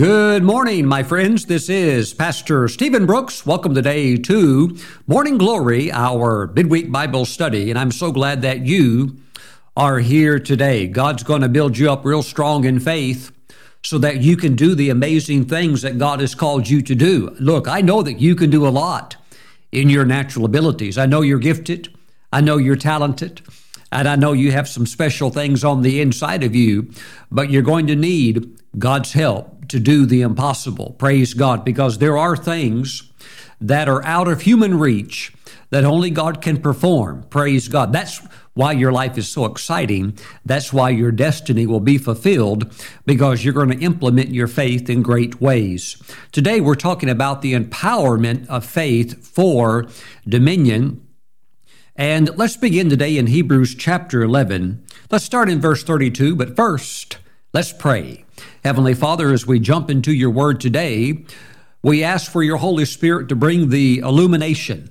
Good morning, my friends. This is Pastor Steven Brooks. Welcome today to Morning Glory, our midweek Bible study. And I'm so glad that you are here today. God's going to build you up real strong in faith so that you can do the amazing things that God has called you to do. Look, I know that you can do a lot in your natural abilities. I know you're gifted. I know you're talented. And I know you have some special things on the inside of you, but you're going to need God's help to do the impossible. Praise God, because there are things that are out of human reach that only God can perform. Praise God. That's why your life is so exciting. That's why your destiny will be fulfilled because you're going to implement your faith in great ways. Today, we're talking about the empowerment of faith for dominion. And let's begin today in Hebrews chapter 11. Let's start in verse 32, but first, let's pray. Heavenly Father, as we jump into your word today, we ask for your Holy Spirit to bring the illumination,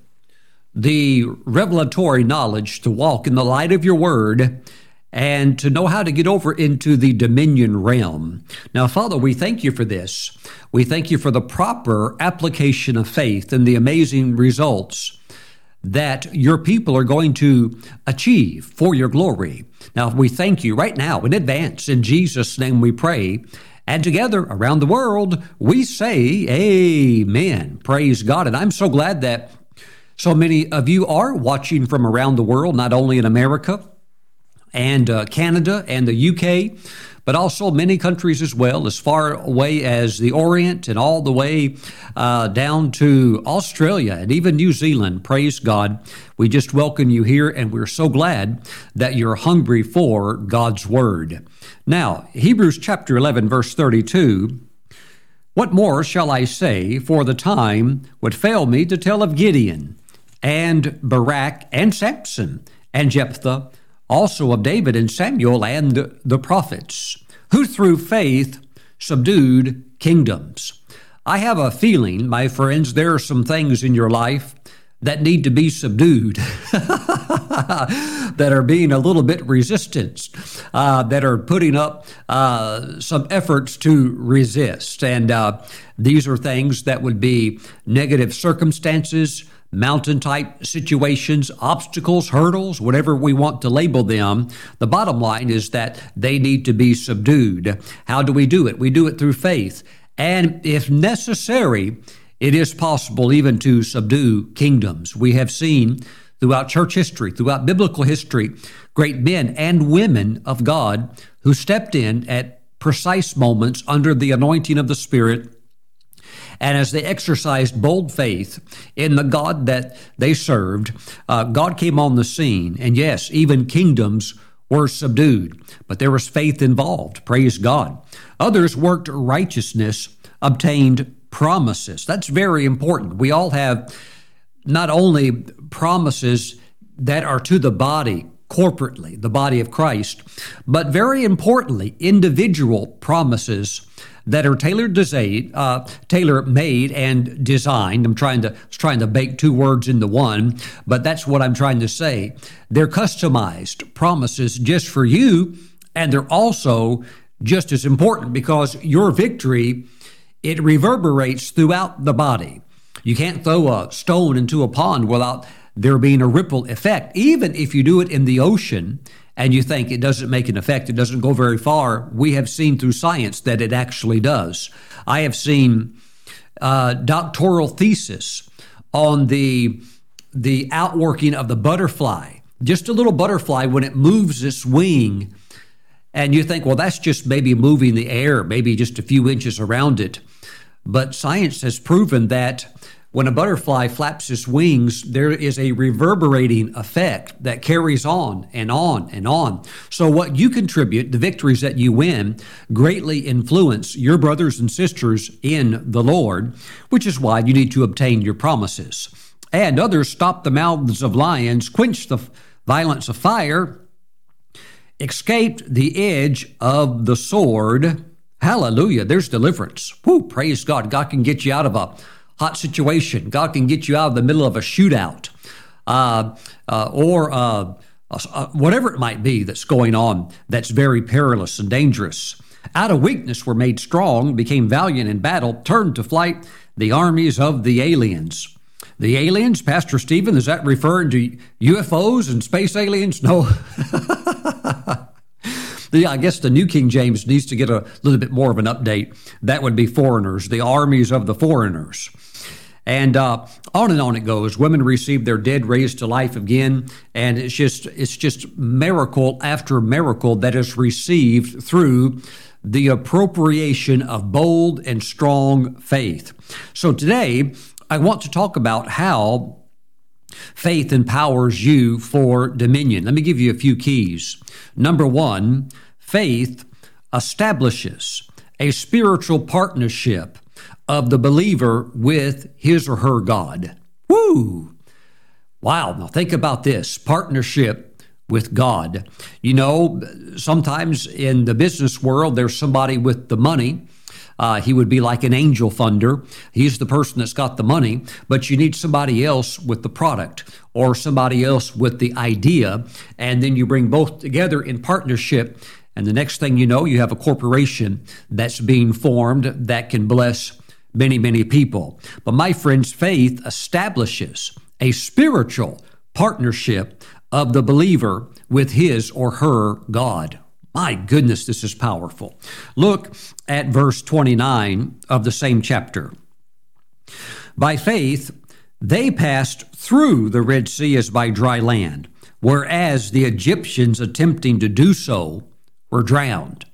the revelatory knowledge to walk in the light of your word and to know how to get over into the dominion realm. Now, Father, we thank you for this. We thank you for the proper application of faith and the amazing results that your people are going to achieve for your glory. Now, we thank you right now in advance. In Jesus' name we pray. And together around the world, we say, Amen. Praise God. And I'm so glad that so many of you are watching from around the world, not only in America and uh, Canada and the UK, but also many countries as well, as far away as the Orient and all the way uh, down to Australia and even New Zealand. Praise God. We just welcome you here, and we're so glad that you're hungry for God's Word. Now, Hebrews chapter 11, verse 32. What more shall I say, for the time would fail me to tell of Gideon and Barak and Samson and Jephthah also of David and Samuel and the prophets, who through faith subdued kingdoms. I have a feeling, my friends, there are some things in your life that need to be subdued, that are being a little bit resistant, uh, that are putting up uh, some efforts to resist. And uh, these are things that would be negative circumstances, mountain type situations, obstacles, hurdles, whatever we want to label them. The bottom line is that they need to be subdued. How do we do it? We do it through faith. And if necessary, it is possible even to subdue kingdoms. We have seen throughout church history, throughout biblical history, great men and women of God who stepped in at precise moments under the anointing of the Spirit and as they exercised bold faith in the God that they served, uh, God came on the scene. And yes, even kingdoms were subdued, but there was faith involved. Praise God. Others worked righteousness, obtained promises. That's very important. We all have not only promises that are to the body, corporately, the body of Christ, but very importantly, individual promises that are tailored designed, uh, tailor made and designed. I'm trying to trying to bake two words into one, but that's what I'm trying to say. They're customized promises just for you, and they're also just as important because your victory it reverberates throughout the body. You can't throw a stone into a pond without there being a ripple effect. Even if you do it in the ocean and you think it doesn't make an effect, it doesn't go very far, we have seen through science that it actually does. I have seen uh, doctoral thesis on the the outworking of the butterfly. Just a little butterfly when it moves its wing, and you think, well, that's just maybe moving the air, maybe just a few inches around it. But science has proven that when a butterfly flaps its wings, there is a reverberating effect that carries on and on and on. So, what you contribute, the victories that you win, greatly influence your brothers and sisters in the Lord, which is why you need to obtain your promises. And others stop the mouths of lions, quench the violence of fire, escaped the edge of the sword. Hallelujah. There's deliverance. Whoo, praise God. God can get you out of a hot situation. God can get you out of the middle of a shootout uh, uh, or uh, uh, whatever it might be that's going on that's very perilous and dangerous. Out of weakness were made strong, became valiant in battle, turned to flight the armies of the aliens. The aliens, Pastor Steven, is that referring to UFOs and space aliens? No. I guess the New King James needs to get a little bit more of an update. That would be foreigners, the armies of the foreigners. And uh, on and on it goes. Women receive their dead raised to life again, and it's just it's just miracle after miracle that is received through the appropriation of bold and strong faith. So today, I want to talk about how faith empowers you for dominion. Let me give you a few keys. Number one, faith establishes a spiritual partnership of the believer with his or her God. Woo! Wow. Now think about this partnership with God. You know, sometimes in the business world, there's somebody with the money. Uh, he would be like an angel funder. He's the person that's got the money, but you need somebody else with the product or somebody else with the idea. And then you bring both together in partnership. And the next thing you know, you have a corporation that's being formed that can bless many, many people. But my friends, faith establishes a spiritual partnership of the believer with his or her God. My goodness, this is powerful. Look at verse 29 of the same chapter. By faith, they passed through the Red Sea as by dry land, whereas the Egyptians attempting to do so were drowned.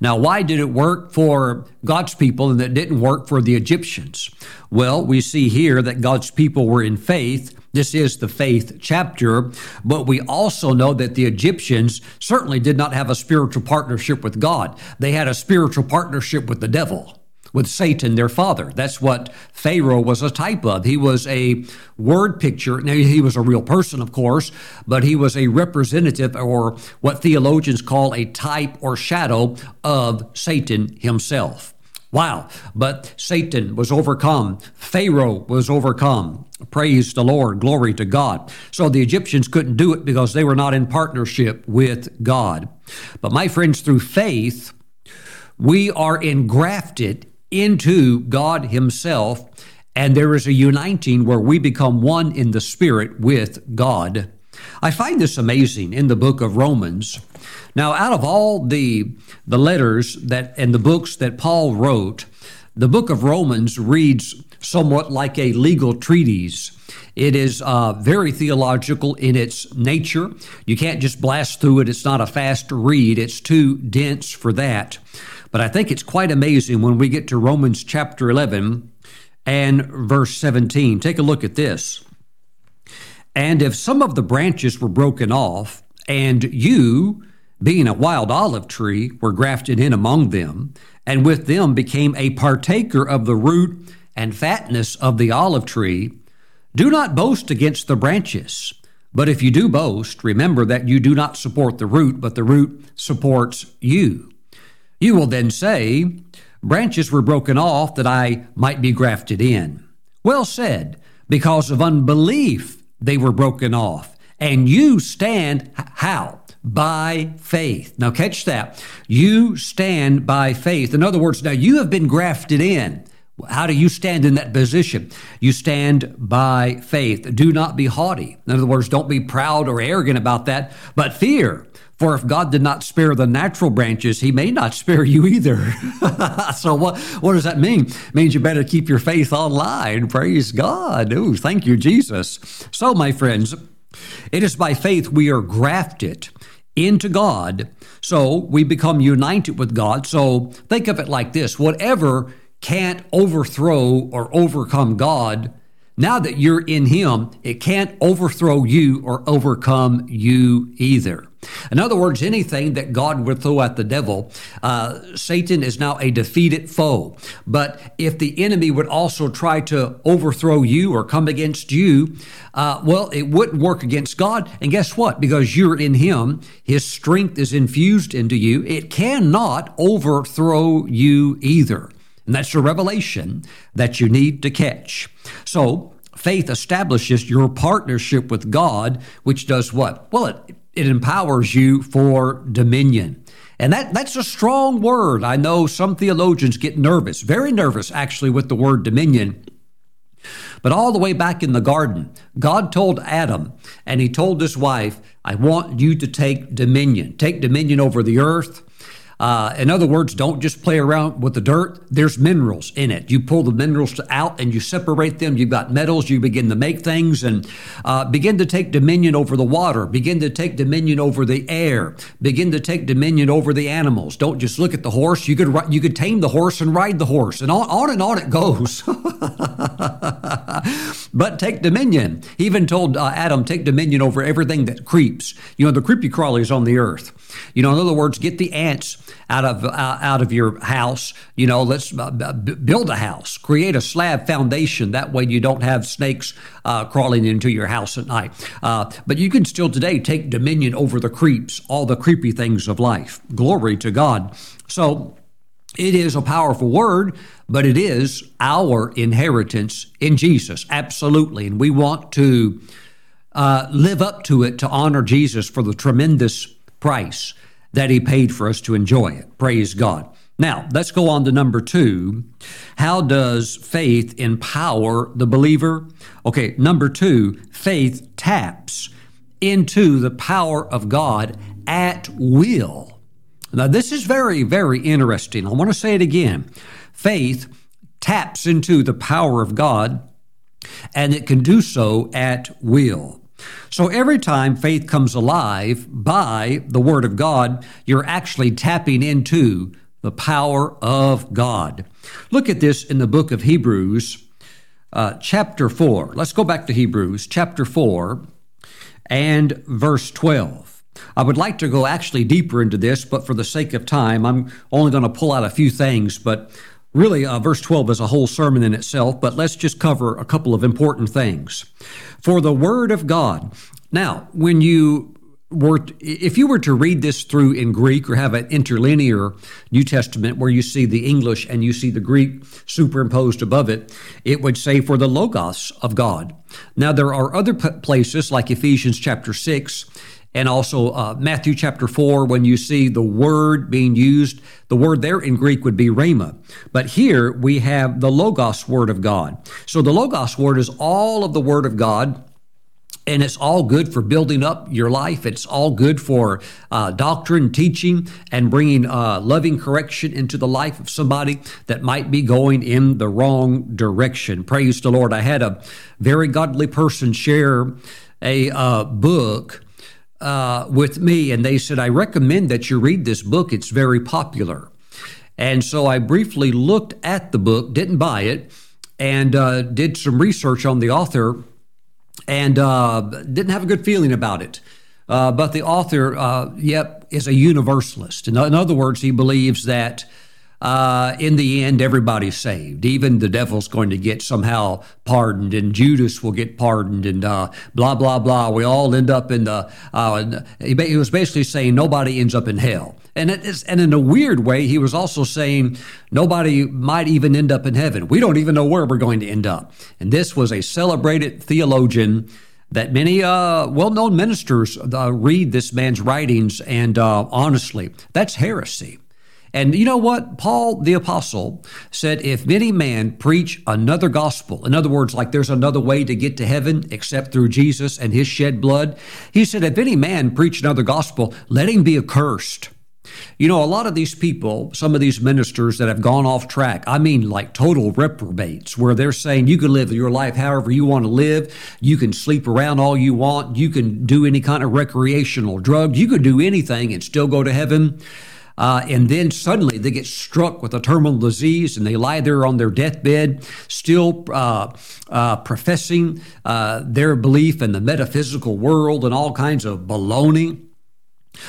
Now, why did it work for God's people and it didn't work for the Egyptians? Well, we see here that God's people were in faith. This is the faith chapter, but we also know that the Egyptians certainly did not have a spiritual partnership with God. They had a spiritual partnership with the devil with Satan, their father. That's what Pharaoh was a type of. He was a word picture. Now, he was a real person, of course, but he was a representative or what theologians call a type or shadow of Satan himself. Wow. But Satan was overcome. Pharaoh was overcome. Praise the Lord. Glory to God. So the Egyptians couldn't do it because they were not in partnership with God. But my friends, through faith, we are engrafted into God Himself, and there is a uniting where we become one in the Spirit with God. I find this amazing in the book of Romans. Now, out of all the, the letters that and the books that Paul wrote, the book of Romans reads somewhat like a legal treatise. It is uh, very theological in its nature. You can't just blast through it. It's not a fast read. It's too dense for that. But I think it's quite amazing when we get to Romans chapter 11 and verse 17. Take a look at this. And if some of the branches were broken off, and you, being a wild olive tree, were grafted in among them, and with them became a partaker of the root and fatness of the olive tree, do not boast against the branches. But if you do boast, remember that you do not support the root, but the root supports you. You will then say, Branches were broken off that I might be grafted in. Well said, because of unbelief they were broken off. And you stand how? By faith. Now catch that. You stand by faith. In other words, now you have been grafted in. How do you stand in that position? You stand by faith. Do not be haughty. In other words, don't be proud or arrogant about that, but fear. For if God did not spare the natural branches, he may not spare you either. so what, what does that mean? It means you better keep your faith online. Praise God. Ooh, thank you, Jesus. So, my friends, it is by faith we are grafted into God. So we become united with God. So think of it like this whatever can't overthrow or overcome God, now that you're in Him, it can't overthrow you or overcome you either. In other words, anything that God would throw at the devil, uh, Satan is now a defeated foe. But if the enemy would also try to overthrow you or come against you, uh, well, it wouldn't work against God. And guess what? Because you're in Him, His strength is infused into you. It cannot overthrow you either. And that's a revelation that you need to catch. So, faith establishes your partnership with God, which does what? Well, it, it empowers you for dominion. And that, that's a strong word. I know some theologians get nervous, very nervous actually, with the word dominion. But all the way back in the garden, God told Adam, and he told his wife, I want you to take dominion. Take dominion over the earth, uh, in other words, don't just play around with the dirt. There's minerals in it. You pull the minerals out and you separate them. You've got metals. You begin to make things and uh, begin to take dominion over the water. Begin to take dominion over the air. Begin to take dominion over the animals. Don't just look at the horse. You could you could tame the horse and ride the horse, and on, on and on it goes. but take dominion. He even told uh, Adam, take dominion over everything that creeps. You know, the creepy crawlies on the earth. You know, in other words, get the ants out of uh, out of your house. You know, let's uh, b- build a house, create a slab foundation. That way, you don't have snakes uh, crawling into your house at night. Uh, but you can still today take dominion over the creeps, all the creepy things of life. Glory to God. So. It is a powerful word, but it is our inheritance in Jesus. Absolutely. And we want to uh, live up to it to honor Jesus for the tremendous price that he paid for us to enjoy it. Praise God. Now, let's go on to number two. How does faith empower the believer? Okay, number two, faith taps into the power of God at will. Now, this is very, very interesting. I want to say it again. Faith taps into the power of God, and it can do so at will. So every time faith comes alive by the Word of God, you're actually tapping into the power of God. Look at this in the book of Hebrews, uh, chapter 4. Let's go back to Hebrews, chapter 4, and verse 12. I would like to go actually deeper into this, but for the sake of time, I'm only going to pull out a few things. But really, uh, verse 12 is a whole sermon in itself, but let's just cover a couple of important things for the Word of God. Now, when you were, if you were to read this through in Greek or have an interlinear New Testament where you see the English and you see the Greek superimposed above it, it would say for the Logos of God. Now, there are other places like Ephesians chapter 6 and also uh, Matthew chapter 4, when you see the word being used, the word there in Greek would be rhema. But here we have the Logos word of God. So the Logos word is all of the word of God. And it's all good for building up your life. It's all good for uh, doctrine, teaching, and bringing uh, loving correction into the life of somebody that might be going in the wrong direction. Praise the Lord. I had a very godly person share a uh, book uh, with me, and they said, I recommend that you read this book. It's very popular. And so I briefly looked at the book, didn't buy it, and uh, did some research on the author, and uh, didn't have a good feeling about it. Uh, but the author, uh, yep, is a universalist. In, in other words, he believes that uh, in the end, everybody's saved. Even the devil's going to get somehow pardoned, and Judas will get pardoned, and uh, blah, blah, blah. We all end up in the. Uh, he was basically saying nobody ends up in hell. And, and in a weird way, he was also saying nobody might even end up in heaven. We don't even know where we're going to end up. And this was a celebrated theologian that many uh, well known ministers uh, read this man's writings, and uh, honestly, that's heresy. And you know what? Paul the Apostle said, If any man preach another gospel, in other words, like there's another way to get to heaven except through Jesus and his shed blood, he said, If any man preach another gospel, let him be accursed. You know, a lot of these people, some of these ministers that have gone off track, I mean, like total reprobates, where they're saying you can live your life however you want to live. You can sleep around all you want. You can do any kind of recreational drug. You can do anything and still go to heaven. Uh, and then suddenly they get struck with a terminal disease and they lie there on their deathbed, still uh, uh, professing uh, their belief in the metaphysical world and all kinds of baloney.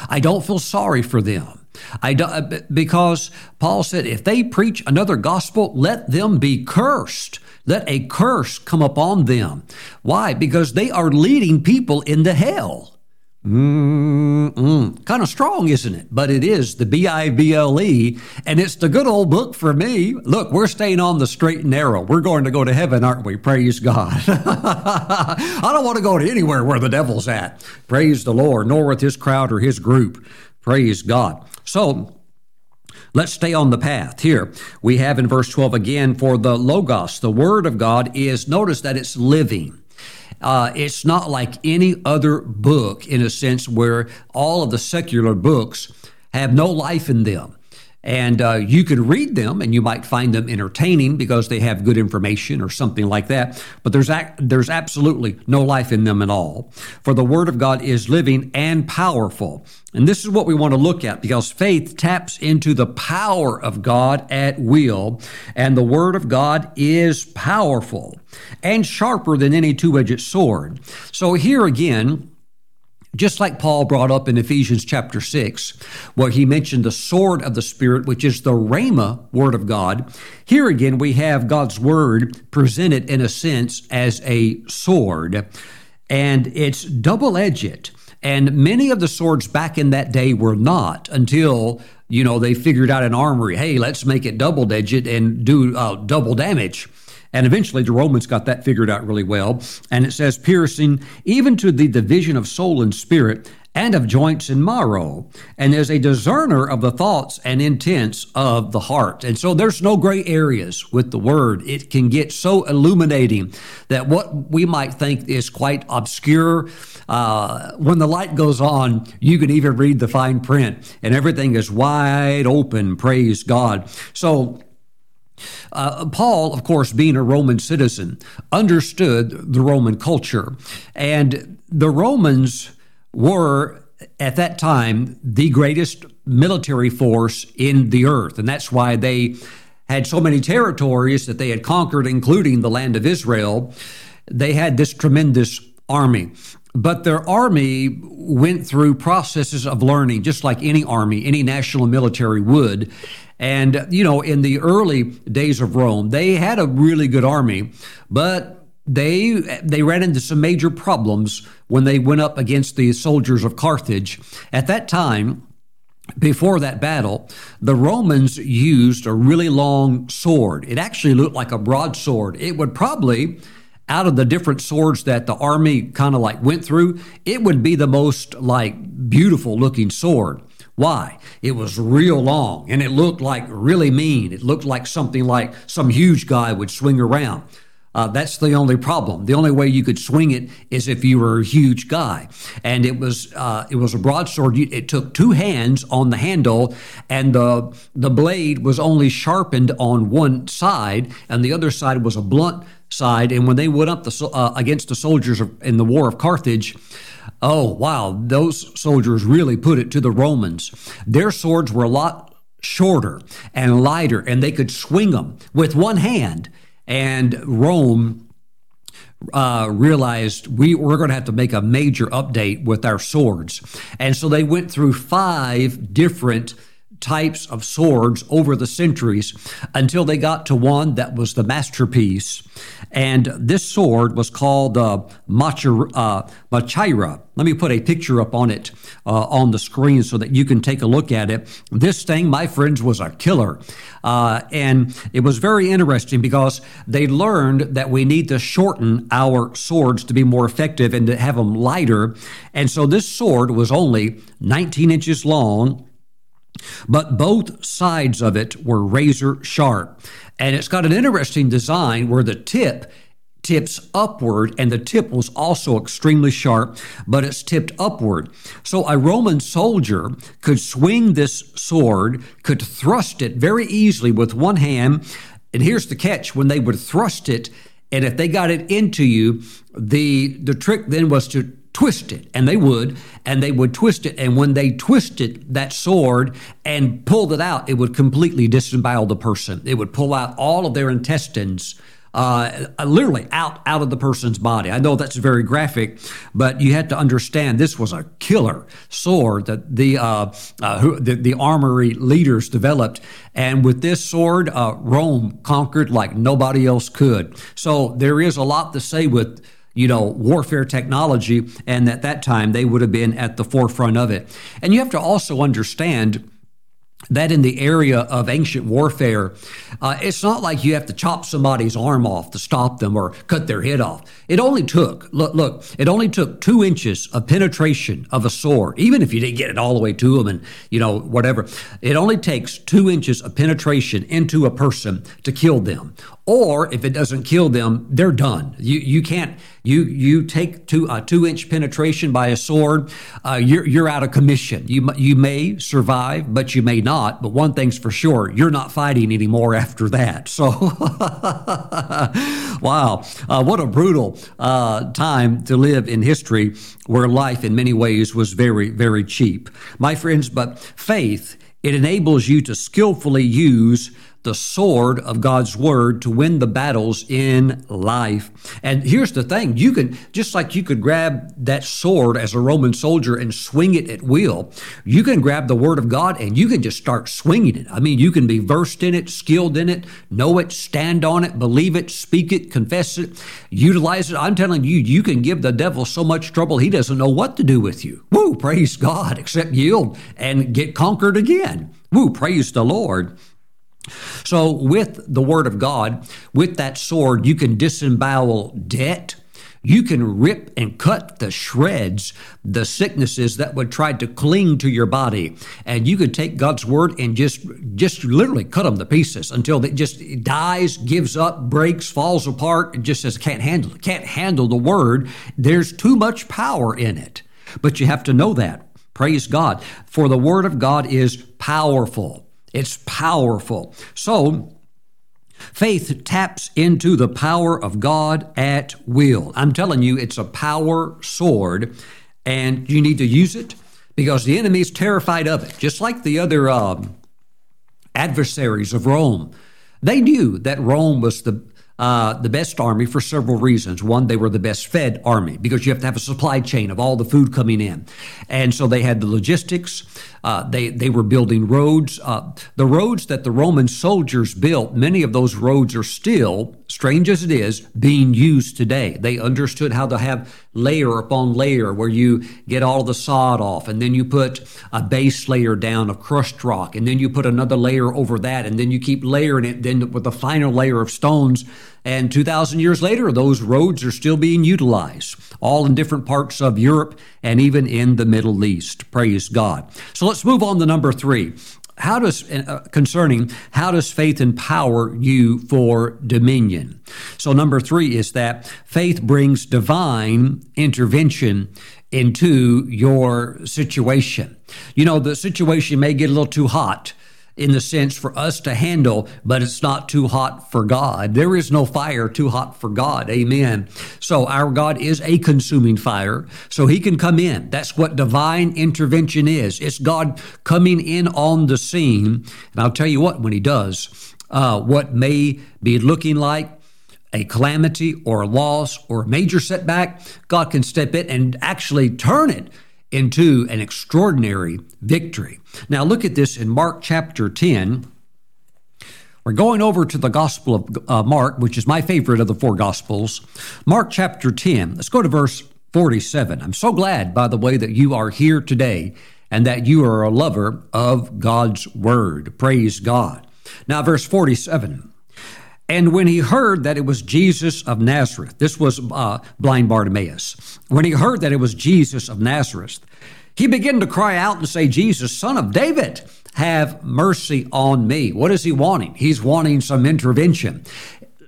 I don't feel sorry for them. I do, uh, because Paul said, if they preach another gospel, let them be cursed. Let a curse come upon them. Why? Because they are leading people into hell. Mm-mm. Kind of strong, isn't it? But it is the B I B L E, and it's the good old book for me. Look, we're staying on the straight and narrow. We're going to go to heaven, aren't we? Praise God. I don't want to go to anywhere where the devil's at. Praise the Lord, nor with his crowd or his group. Praise God. So, Let's stay on the path. Here we have in verse 12 again for the Logos, the Word of God is, notice that it's living. Uh, it's not like any other book in a sense where all of the secular books have no life in them. And uh, you can read them and you might find them entertaining because they have good information or something like that. But there's, ac- there's absolutely no life in them at all. For the Word of God is living and powerful. And this is what we want to look at because faith taps into the power of God at will. And the Word of God is powerful and sharper than any two edged sword. So here again, just like Paul brought up in Ephesians chapter 6, where he mentioned the sword of the Spirit, which is the Rhema word of God, here again we have God's word presented in a sense as a sword, and it's double edged. And many of the swords back in that day were not until, you know, they figured out an armory. Hey, let's make it double edged and do uh, double damage. And eventually the Romans got that figured out really well. And it says, piercing even to the division of soul and spirit and of joints and marrow, and is a discerner of the thoughts and intents of the heart. And so there's no gray areas with the word. It can get so illuminating that what we might think is quite obscure, uh, when the light goes on, you can even read the fine print, and everything is wide open. Praise God. So uh, Paul, of course, being a Roman citizen, understood the Roman culture. And the Romans were, at that time, the greatest military force in the earth. And that's why they had so many territories that they had conquered, including the land of Israel. They had this tremendous army. But their army went through processes of learning, just like any army, any national military would. And, you know, in the early days of Rome, they had a really good army, but they they ran into some major problems when they went up against the soldiers of Carthage. At that time, before that battle, the Romans used a really long sword. It actually looked like a broadsword. It would probably out of the different swords that the army kind of like went through, it would be the most like beautiful looking sword. Why? It was real long and it looked like really mean. It looked like something like some huge guy would swing around. Uh, that's the only problem. The only way you could swing it is if you were a huge guy, and it was uh, it was a broadsword. It took two hands on the handle, and the the blade was only sharpened on one side, and the other side was a blunt side. And when they went up the, uh, against the soldiers in the War of Carthage, Oh, wow. Those soldiers really put it to the Romans. Their swords were a lot shorter and lighter, and they could swing them with one hand. And Rome uh, realized we were going to have to make a major update with our swords. And so they went through five different types of swords over the centuries until they got to one that was the masterpiece. And this sword was called uh, Machaira. Let me put a picture up on it uh, on the screen so that you can take a look at it. This thing, my friends, was a killer. Uh, and it was very interesting because they learned that we need to shorten our swords to be more effective and to have them lighter. And so this sword was only 19 inches long but both sides of it were razor sharp. And it's got an interesting design where the tip tips upward, and the tip was also extremely sharp, but it's tipped upward. So a Roman soldier could swing this sword, could thrust it very easily with one hand. And here's the catch when they would thrust it, and if they got it into you, the, the trick then was to twist it, and they would, and they would twist it. And when they twisted that sword and pulled it out, it would completely disembowel the person. It would pull out all of their intestines. Uh, literally out out of the person's body. I know that's very graphic, but you had to understand this was a killer sword that the uh, uh, who, the, the, armory leaders developed, and with this sword, uh, Rome conquered like nobody else could. So there is a lot to say with you know, warfare technology, and at that time they would have been at the forefront of it. And you have to also understand that in the area of ancient warfare, uh, it's not like you have to chop somebody's arm off to stop them or cut their head off. It only took, look, look, it only took two inches of penetration of a sword, even if you didn't get it all the way to them and, you know, whatever. It only takes two inches of penetration into a person to kill them. Or if it doesn't kill them, they're done. You, you can't, you, you take two, a two inch penetration by a sword, uh, you're, you're out of commission. You, you may survive, but you may not. But one thing's for sure, you're not fighting anymore after that. So, wow, uh, what a brutal uh, time to live in history where life in many ways was very, very cheap. My friends, but faith, it enables you to skillfully use the sword of God's word to win the battles in life. And here's the thing you can, just like you could grab that sword as a Roman soldier and swing it at will, you can grab the word of God and you can just start swinging it. I mean, you can be versed in it, skilled in it, know it, stand on it, believe it, speak it, confess it, utilize it. I'm telling you, you can give the devil so much trouble, he doesn't know what to do with you. Woo, praise God, except yield and get conquered again. Woo, praise the Lord. So, with the Word of God, with that sword, you can disembowel debt. You can rip and cut the shreds, the sicknesses that would try to cling to your body. And you could take God's word and just, just literally cut them to pieces until it just dies, gives up, breaks, falls apart, and just says, can't handle it, can't handle the word. There's too much power in it. But you have to know that. Praise God. For the word of God is powerful. It's powerful. So, Faith taps into the power of God at will. I'm telling you, it's a power sword, and you need to use it because the enemy is terrified of it. Just like the other um, adversaries of Rome, they knew that Rome was the uh, the best army for several reasons. One, they were the best fed army because you have to have a supply chain of all the food coming in. And so they had the logistics. Uh, they, they were building roads. Uh, the roads that the Roman soldiers built, many of those roads are still, strange as it is, being used today. They understood how to have layer upon layer where you get all the sod off and then you put a base layer down of crushed rock and then you put another layer over that and then you keep layering it then with a final layer of stones and 2,000 years later, those roads are still being utilized, all in different parts of Europe and even in the Middle East. Praise God. So let's move on to number three. How does, uh, concerning how does faith empower you for dominion? So, number three is that faith brings divine intervention into your situation. You know, the situation may get a little too hot in the sense for us to handle, but it's not too hot for God. There is no fire too hot for God. Amen. So our God is a consuming fire, so he can come in. That's what divine intervention is. It's God coming in on the scene. And I'll tell you what, when he does, uh, what may be looking like a calamity or a loss or a major setback, God can step in and actually turn it into an extraordinary victory. Now, look at this in Mark chapter 10. We're going over to the Gospel of uh, Mark, which is my favorite of the four Gospels. Mark chapter 10. Let's go to verse 47. I'm so glad, by the way, that you are here today and that you are a lover of God's Word. Praise God. Now, verse 47. And when he heard that it was Jesus of Nazareth, this was uh, blind Bartimaeus, when he heard that it was Jesus of Nazareth, he began to cry out and say, Jesus, son of David, have mercy on me. What is he wanting? He's wanting some intervention.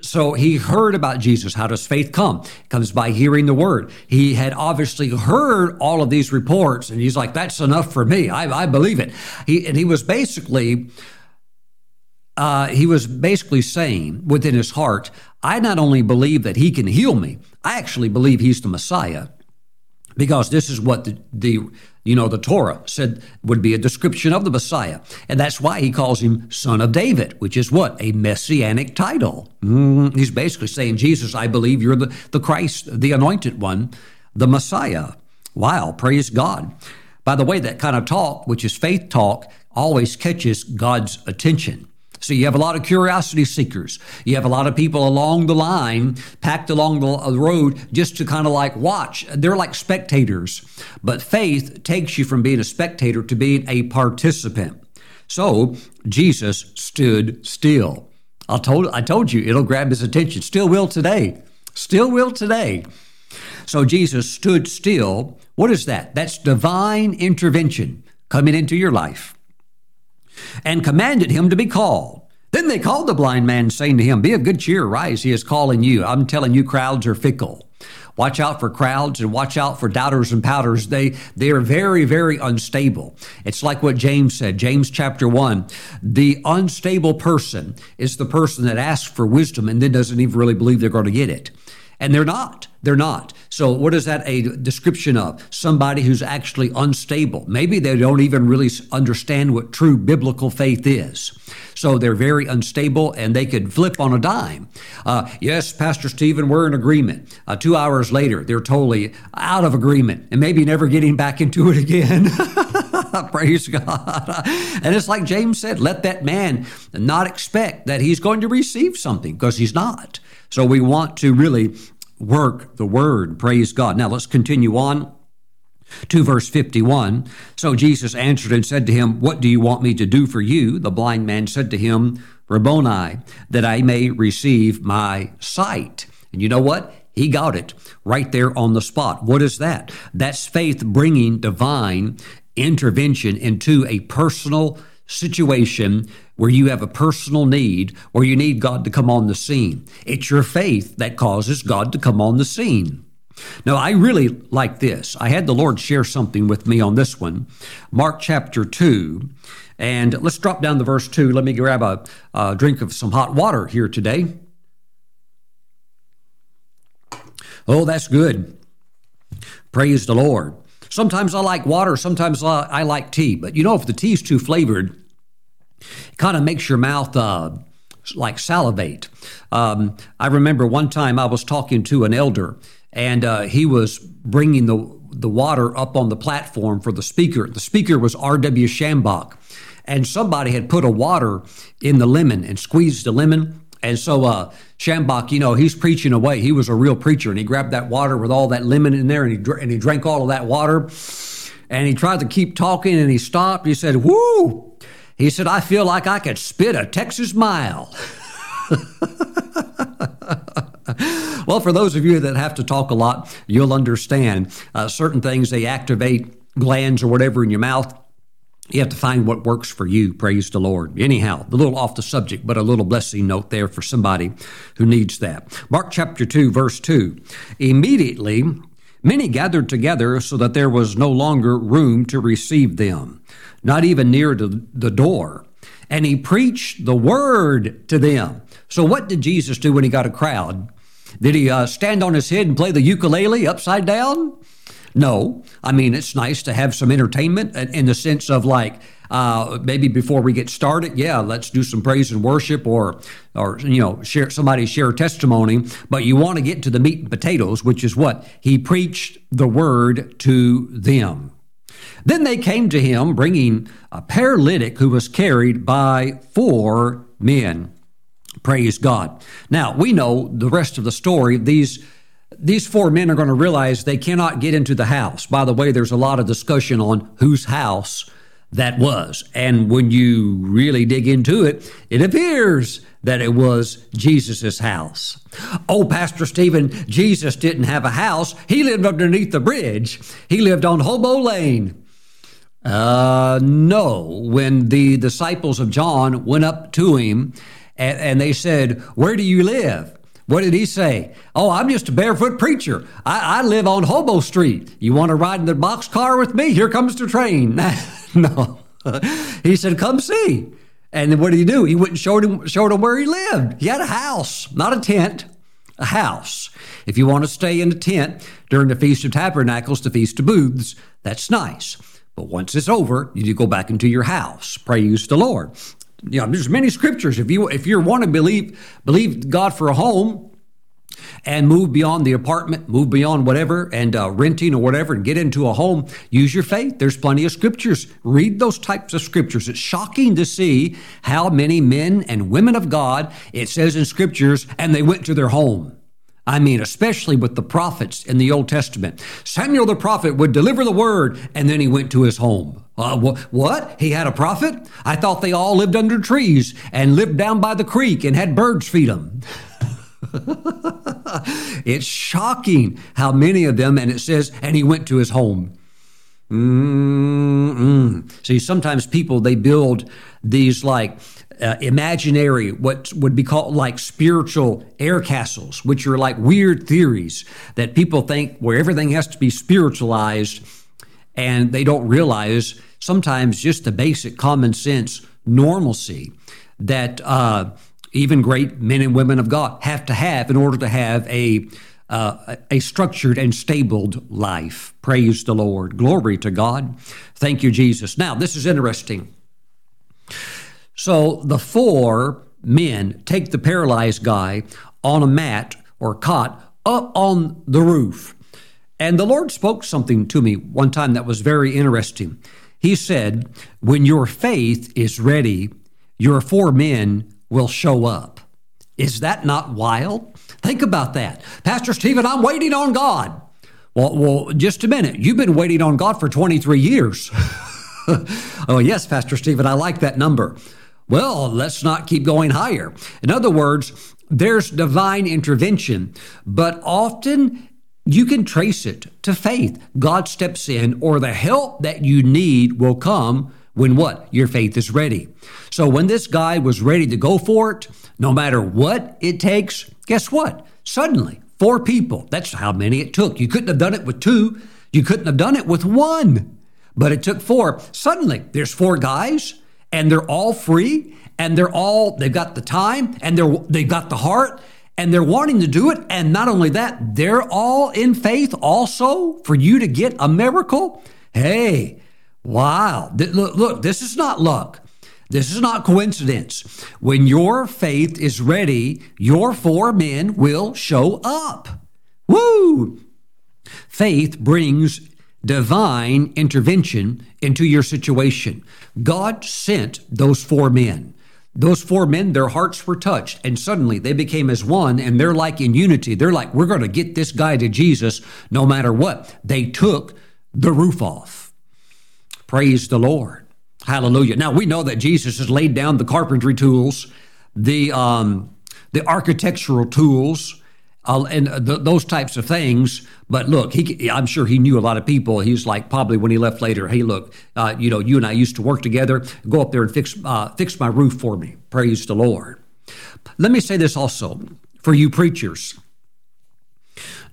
So he heard about Jesus. How does faith come? It comes by hearing the word. He had obviously heard all of these reports, and he's like, "That's enough for me. I, I believe it." He and he was basically uh, he was basically saying within his heart, I not only believe that he can heal me, I actually believe he's the Messiah because this is what the, the you know the Torah said would be a description of the Messiah, and that's why he calls him Son of David, which is what a messianic title. Mm, he's basically saying, Jesus, I believe you're the, the Christ, the Anointed One, the Messiah. Wow, praise God. By the way, that kind of talk, which is faith talk, always catches God's attention. So you have a lot of curiosity seekers. You have a lot of people along the line, packed along the uh, road, just to kind of like watch. They're like spectators. But faith takes you from being a spectator to being a participant. So Jesus stood still. I told, I told you it'll grab his attention. Still will today. Still will today. So Jesus stood still. What is that? That's divine intervention coming into your life and commanded him to be called. Then they called the blind man, saying to him, Be of good cheer, rise, he is calling you. I'm telling you, crowds are fickle. Watch out for crowds and watch out for doubters and pouters. They they are very very unstable. It's like what James said, James chapter 1. The unstable person is the person that asks for wisdom and then doesn't even really believe they're going to get it. And they're not. They're not. So, what is that a description of? Somebody who's actually unstable. Maybe they don't even really understand what true biblical faith is. So, they're very unstable and they could flip on a dime. Uh, yes, Pastor Steven, we're in agreement. Uh, two hours later, they're totally out of agreement and maybe never getting back into it again. Praise God. And it's like James said let that man not expect that he's going to receive something because he's not. So we want to really work the word. Praise God. Now let's continue on to verse 51. So Jesus answered and said to him, What do you want me to do for you? The blind man said to him, Rabboni, that I may receive my sight. And you know what? He got it right there on the spot. What is that? That's faith bringing divine intervention into a personal situation where you have a personal need or you need God to come on the scene. It's your faith that causes God to come on the scene. Now, I really like this. I had the Lord share something with me on this one. Mark chapter 2. And let's drop down to verse 2. Let me grab a, a drink of some hot water here today. Oh, that's good. Praise the Lord. Sometimes I like water, sometimes I like tea. But you know, if the tea's too flavored, it kind of makes your mouth uh, like salivate. Um, I remember one time I was talking to an elder, and uh, he was bringing the the water up on the platform for the speaker. The speaker was R.W. Schambach, and somebody had put a water in the lemon and squeezed the lemon. And so uh, Schambach, you know, he's preaching away. He was a real preacher, and he grabbed that water with all that lemon in there, and he and he drank all of that water. And he tried to keep talking, and he stopped. He said, "Woo!" He said, I feel like I could spit a Texas mile. well, for those of you that have to talk a lot, you'll understand uh, certain things, they activate glands or whatever in your mouth. You have to find what works for you. Praise the Lord. Anyhow, a little off the subject, but a little blessing note there for somebody who needs that. Mark chapter 2, verse 2. Immediately, many gathered together so that there was no longer room to receive them not even near to the door. And he preached the word to them. So, what did Jesus do when he got a crowd? Did he uh, stand on his head and play the ukulele upside down? No. I mean, it's nice to have some entertainment in the sense of like, uh, maybe before we get started, yeah, let's do some praise and worship, or, or you know, share somebody share testimony. But you want to get to the meat and potatoes, which is what he preached the word to them. Then they came to him, bringing a paralytic who was carried by four men. Praise God. Now, we know the rest of the story. These these four men are going to realize they cannot get into the house. By the way, there's a lot of discussion on whose house that was. And when you really dig into it, it appears that it was Jesus' house. Oh, Pastor Steven, Jesus didn't have a house. He lived underneath the bridge. He lived on Hobo Lane. Uh, no. When the disciples of John went up to him and, and they said, Where do you live? What did he say? Oh, I'm just a barefoot preacher. I, I live on Hobo Street. You want to ride in the boxcar with me? Here comes the train. no. he said, Come see. And then what did he do? He went and showed him, showed him where he lived. He had a house, not a tent, a house. If you want to stay in a tent during the Feast of Tabernacles, the Feast of Booths, that's nice. But once it's over, you go back into your house. Praise the Lord. You know, there's many scriptures. If you if you want to believe believe God for a home and move beyond the apartment, move beyond whatever, and uh, renting or whatever, and get into a home, use your faith. There's plenty of scriptures. Read those types of scriptures. It's shocking to see how many men and women of God it says in scriptures, and they went to their home. I mean, especially with the prophets in the Old Testament. Samuel the prophet would deliver the word, and then he went to his home. Uh, wh- what? He had a prophet? I thought they all lived under trees and lived down by the creek and had birds feed them. it's shocking how many of them, and it says, and he went to his home. Mm-mm. See, sometimes people they build these like uh, imaginary, what would be called like spiritual air castles, which are like weird theories that people think where everything has to be spiritualized, and they don't realize sometimes just the basic common sense normalcy that uh, even great men and women of God have to have in order to have a uh, a structured and stabled life. Praise the Lord. Glory to God. Thank you, Jesus. Now, this is interesting. So the four men take the paralyzed guy on a mat or cot up on the roof. And the Lord spoke something to me one time that was very interesting. He said, When your faith is ready, your four men will show up. Is that not wild? Think about that. Pastor Steven, I'm waiting on God. Well, well, just a minute. You've been waiting on God for 23 years. oh, yes, Pastor Steven, I like that number. Well, let's not keep going higher. In other words, there's divine intervention, but often you can trace it to faith. God steps in, or the help that you need will come when what? Your faith is ready. So when this guy was ready to go for it, no matter what it takes, guess what? Suddenly, four people. That's how many it took. You couldn't have done it with two. You couldn't have done it with one. But it took four. Suddenly, there's four guys and they're all free and they're all they've got the time and they're they've got the heart and they're wanting to do it and not only that, they're all in faith also for you to get a miracle. Hey, Wow. Look, look, this is not luck. This is not coincidence. When your faith is ready, your four men will show up. Woo! Faith brings divine intervention into your situation. God sent those four men. Those four men, their hearts were touched, and suddenly they became as one, and they're like in unity. They're like, we're going to get this guy to Jesus no matter what. They took the roof off. Praise the Lord. Hallelujah. Now we know that Jesus has laid down the carpentry tools, the um, the architectural tools, uh, and th- those types of things. But look, he, I'm sure he knew a lot of people. He's like probably when he left later, hey, look, uh, you know, you and I used to work together. Go up there and fix uh, fix my roof for me. Praise the Lord. Let me say this also for you preachers.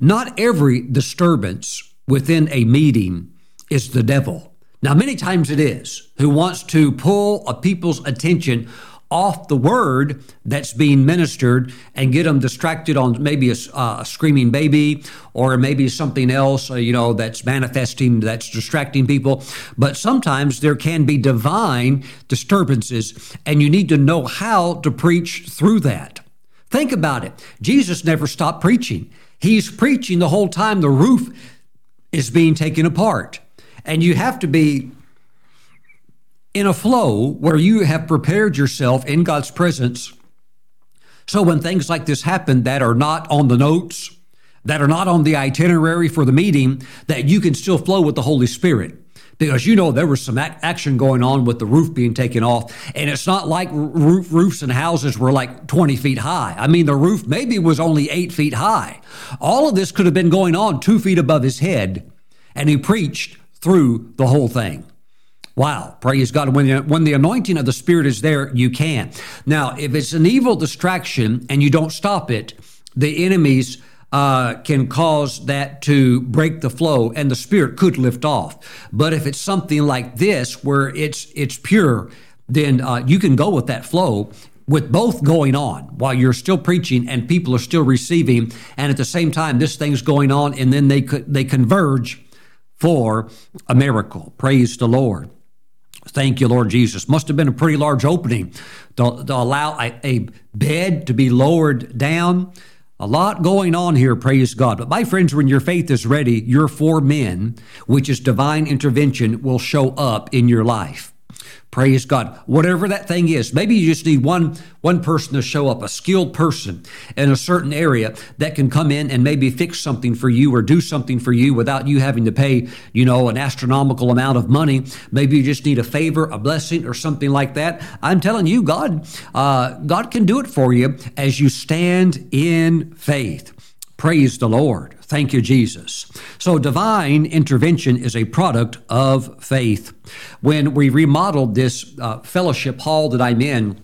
Not every disturbance within a meeting is the devil. Now, many times it is who wants to pull a people's attention off the word that's being ministered and get them distracted on maybe a, uh, a screaming baby or maybe something else, uh, you know, that's manifesting, that's distracting people. But sometimes there can be divine disturbances, and you need to know how to preach through that. Think about it. Jesus never stopped preaching. He's preaching the whole time the roof is being taken apart. And you have to be in a flow where you have prepared yourself in God's presence. So when things like this happen that are not on the notes, that are not on the itinerary for the meeting, that you can still flow with the Holy Spirit. Because you know there was some action going on with the roof being taken off, and it's not like roof, roofs and houses were like 20 feet high. I mean, the roof maybe was only eight feet high. All of this could have been going on two feet above his head, and he preached through the whole thing. Wow, praise God. When the, when the anointing of the Spirit is there, you can. Now, if it's an evil distraction and you don't stop it, the enemies uh, can cause that to break the flow and the Spirit could lift off. But if it's something like this where it's, it's pure, then uh, you can go with that flow with both going on while you're still preaching and people are still receiving and at the same time this thing's going on and then they they converge for a miracle. Praise the Lord. Thank you, Lord Jesus. Must have been a pretty large opening to, to allow a, a bed to be lowered down. A lot going on here, praise God. But my friends, when your faith is ready, your four men, which is divine intervention, will show up in your life. Praise God. Whatever that thing is, maybe you just need one one person to show up, a skilled person in a certain area that can come in and maybe fix something for you or do something for you without you having to pay, you know, an astronomical amount of money. Maybe you just need a favor, a blessing, or something like that. I'm telling you, God, uh, God can do it for you as you stand in faith. Praise the Lord. Thank you, Jesus. So, divine intervention is a product of faith. When we remodeled this uh, fellowship hall that I'm in,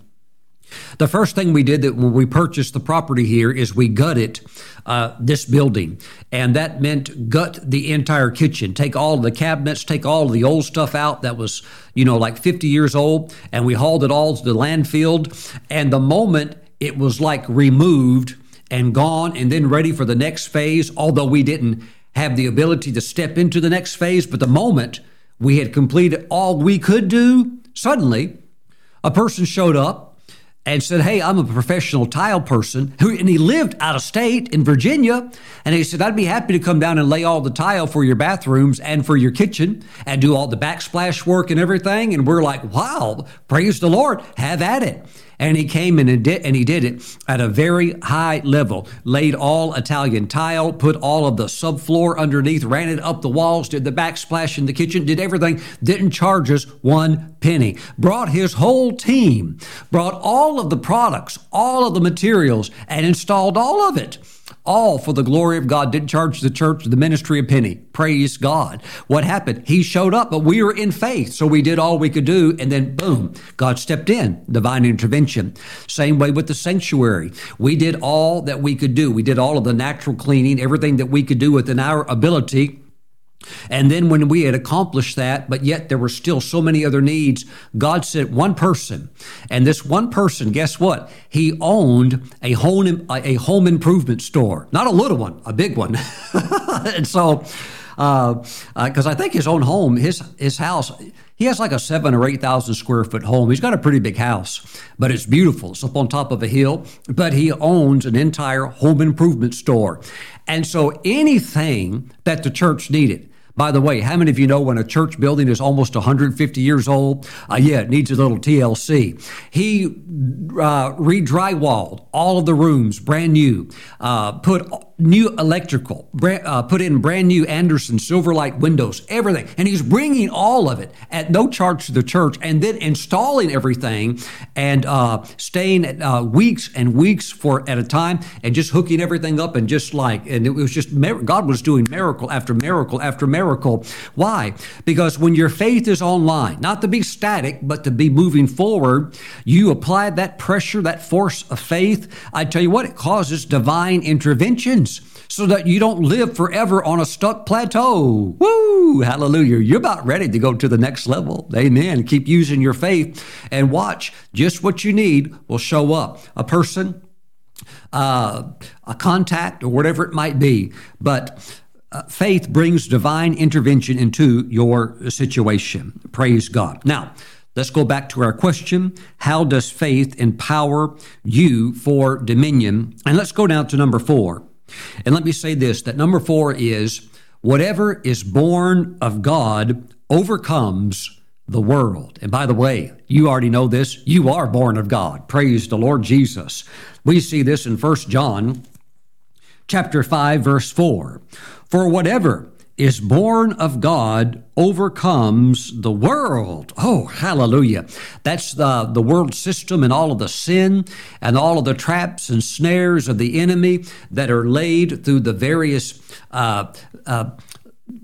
the first thing we did that when we purchased the property here is we gutted uh, this building, and that meant gut the entire kitchen, take all the cabinets, take all the old stuff out that was you know like 50 years old, and we hauled it all to the landfill. And the moment it was like removed, and gone and then ready for the next phase, although we didn't have the ability to step into the next phase. But the moment we had completed all we could do, suddenly a person showed up and said, Hey, I'm a professional tile person. And he lived out of state in Virginia. And he said, I'd be happy to come down and lay all the tile for your bathrooms and for your kitchen and do all the backsplash work and everything. And we're like, Wow, praise the Lord, have at it and he came in and did, and he did it at a very high level. Laid all Italian tile, put all of the subfloor underneath, ran it up the walls, did the backsplash in the kitchen, did everything. Didn't charge us one penny. Brought his whole team, brought all of the products, all of the materials, and installed all of it all for the glory of God. Didn't charge the church, the ministry a penny. Praise God. What happened? He showed up, but we were in faith. So we did all we could do. And then boom, God stepped in, divine intervention. Same way with the sanctuary. We did all that we could do. We did all of the natural cleaning, everything that we could do within our ability and then when we had accomplished that, but yet there were still so many other needs, God sent one person. And this one person, guess what? He owned a home, a home improvement store. Not a little one, a big one. and so, because uh, uh, I think his own home, his, his house, he has like a seven or 8,000 square foot home. He's got a pretty big house, but it's beautiful. It's up on top of a hill, but he owns an entire home improvement store. And so anything that the church needed, by the way, how many of you know when a church building is almost 150 years old? Uh, yeah, it needs a little TLC. He uh, re drywalled all of the rooms, brand new, uh, put new electrical, uh, put in brand new Andersen Silverlight windows, everything. And he's bringing all of it at no charge to the church and then installing everything and uh, staying uh, weeks and weeks for at a time and just hooking everything up and just like, and it was just, God was doing miracle after miracle after miracle. Why? Because when your faith is online, not to be static, but to be moving forward, you apply that pressure, that force of faith. I tell you what, it causes divine interventions so that you don't live forever on a stuck plateau. Woo! Hallelujah. You're about ready to go to the next level. Amen. Keep using your faith and watch just what you need will show up. A person, uh, a contact, or whatever it might be. But uh, faith brings divine intervention into your situation. Praise God. Now, Let's go back to our question. How does faith empower you for dominion? And let's go down to number four. And let me say this that number four is whatever is born of God overcomes the world. And by the way, you already know this. You are born of God. Praise the Lord Jesus. We see this in 1 John chapter 5 verse 4. For whatever is born of God overcomes the world. Oh, hallelujah. That's the, the world system and all of the sin and all of the traps and snares of the enemy that are laid through the various uh, uh,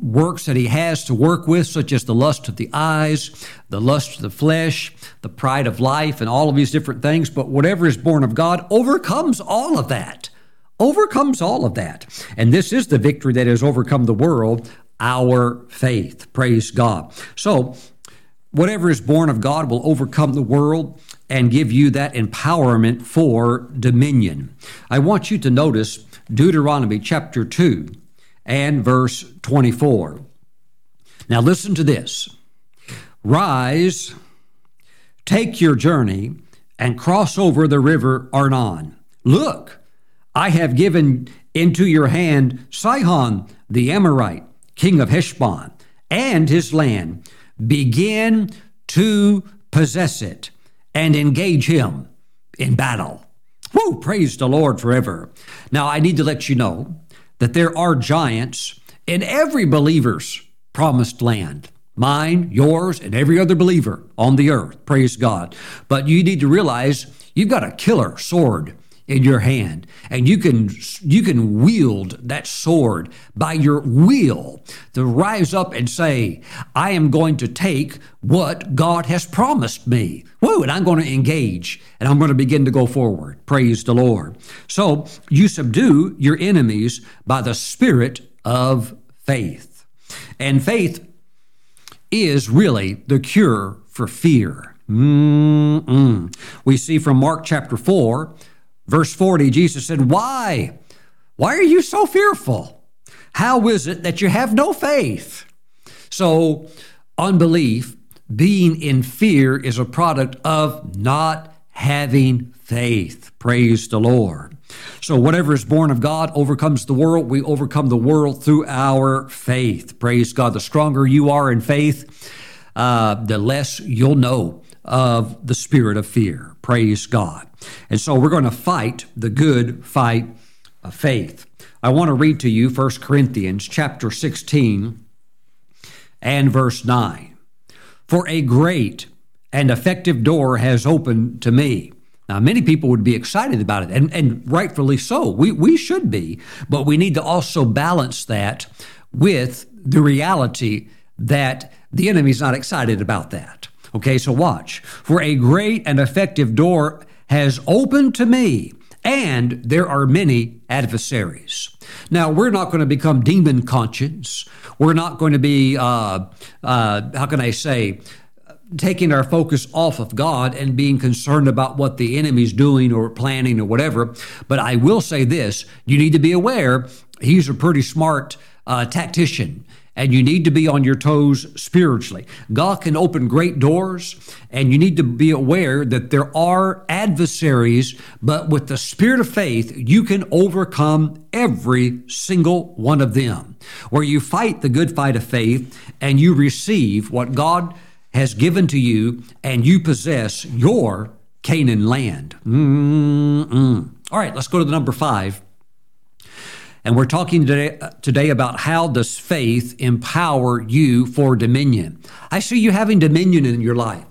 works that he has to work with, such as the lust of the eyes, the lust of the flesh, the pride of life, and all of these different things. But whatever is born of God overcomes all of that overcomes all of that. And this is the victory that has overcome the world, our faith. Praise God. So, whatever is born of God will overcome the world and give you that empowerment for dominion. I want you to notice Deuteronomy chapter 2 and verse 24. Now, listen to this Rise, take your journey, and cross over the river Arnon. Look, I have given into your hand Sihon the Amorite, king of Heshbon, and his land. Begin to possess it and engage him in battle. Woo, praise the Lord forever. Now, I need to let you know that there are giants in every believer's promised land mine, yours, and every other believer on the earth. Praise God. But you need to realize you've got a killer sword in your hand. And you can you can wield that sword by your will to rise up and say i am going to take what god has promised me. Woo, and i'm going to engage and i'm going to begin to go forward. Praise the lord. So you subdue your enemies by the spirit of faith. And faith is really the cure for fear. Mm-mm. We see from Mark chapter 4, verse 40, Jesus said, Why? Why are you so fearful? How is it that you have no faith? So, unbelief, being in fear, is a product of not having faith. Praise the Lord. So, whatever is born of God overcomes the world. We overcome the world through our faith. Praise God. The stronger you are in faith, uh, the less you'll know of the spirit of fear. Praise God. And so we're going to fight the good fight of faith. I want to read to you 1 Corinthians chapter 16 and verse 9. For a great and effective door has opened to me. Now, many people would be excited about it, and, and rightfully so. We, we should be, but we need to also balance that with the reality that the enemy's not excited about that. Okay, so watch. For a great and effective door has opened to me, and there are many adversaries. Now, we're not going to become demon conscious. We're not going to be, uh, uh, how can I say, taking our focus off of God and being concerned about what the enemy's doing or planning or whatever. But I will say this you need to be aware he's a pretty smart uh, tactician and you need to be on your toes spiritually. God can open great doors, and you need to be aware that there are adversaries, but with the spirit of faith, you can overcome every single one of them. Where you fight the good fight of faith and you receive what God has given to you, and you possess your Canaan land. Mm-mm. All right, let's go to the number five. And we're talking today, today about how does faith empower you for dominion. I see you having dominion in your life.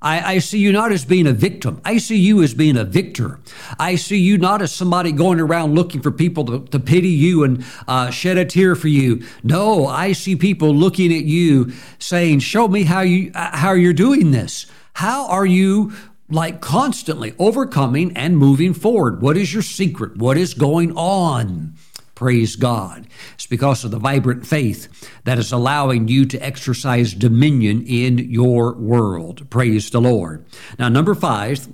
I, I, see you not as being a victim. I see you as being a victor. I see you not as somebody going around looking for people to, to pity you and uh, shed a tear for you. No, I see people looking at you saying, "Show me how you how you're doing this. How are you like constantly overcoming and moving forward? What is your secret? What is going on?" Praise God. It's because of the vibrant faith that is allowing you to exercise dominion in your world. Praise the Lord. Now, number five,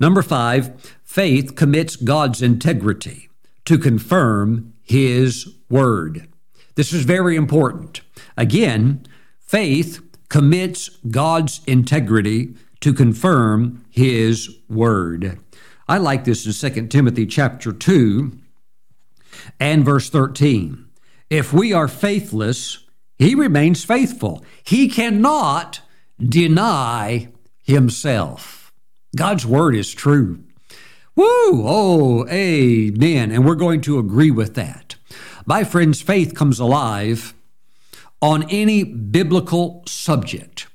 number five, faith commits God's integrity to confirm His word. This is very important. Again, faith commits God's integrity to confirm His word. I like this in 2 Timothy chapter 2 and verse 13. If we are faithless, he remains faithful. He cannot deny himself. God's word is true. Woo! Oh, amen. And we're going to agree with that. My friends, faith comes alive on any biblical subject.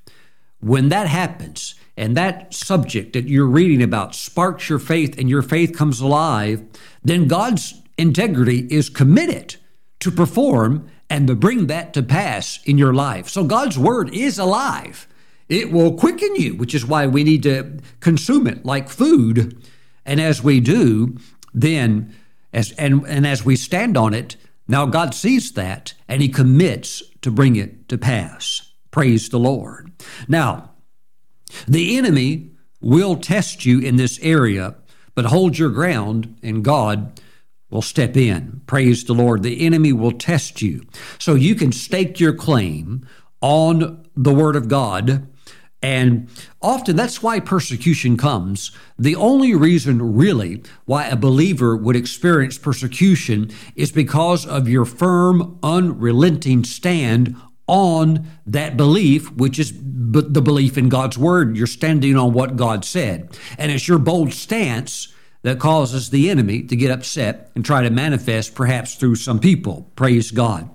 When that happens, and that subject that you're reading about sparks your faith and your faith comes alive, then God's integrity is committed to perform and to bring that to pass in your life. So God's word is alive. It will quicken you, which is why we need to consume it like food. And as we do, then as and, and as we stand on it, now God sees that and he commits to bring it to pass. Praise the Lord. Now, the enemy will test you in this area, but hold your ground and God will step in. Praise the Lord. The enemy will test you. So you can stake your claim on the Word of God. And often that's why persecution comes. The only reason, really, why a believer would experience persecution is because of your firm, unrelenting stand on that belief, which is the belief in God's word. You're standing on what God said. And it's your bold stance that causes the enemy to get upset and try to manifest perhaps through some people. Praise God.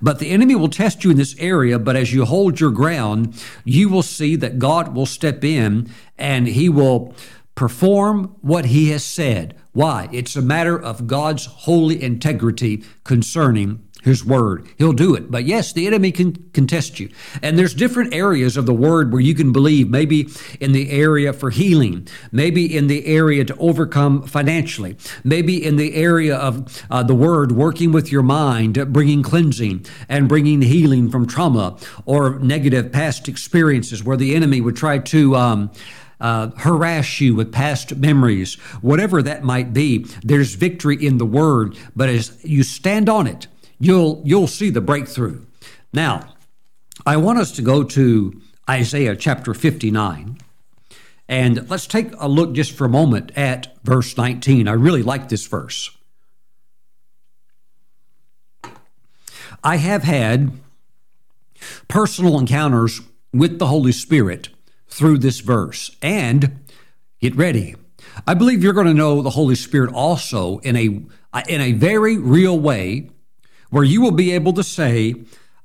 But the enemy will test you in this area, but as you hold your ground, you will see that God will step in and he will perform what he has said. Why? It's a matter of God's holy integrity concerning his word. He'll do it. But yes, the enemy can contest you. And there's different areas of the word where you can believe, maybe in the area for healing, maybe in the area to overcome financially, maybe in the area of uh, the word working with your mind, bringing cleansing and bringing healing from trauma or negative past experiences where the enemy would try to. Um, uh, harass you with past memories, whatever that might be, there's victory in the word. But as you stand on it, you'll you'll see the breakthrough. Now, I want us to go to Isaiah chapter 59. And let's take a look just for a moment at verse 19. I really like this verse. I have had personal encounters with the Holy Spirit through this verse. And get ready. I believe you're going to know the Holy Spirit also in a in a very real way where you will be able to say,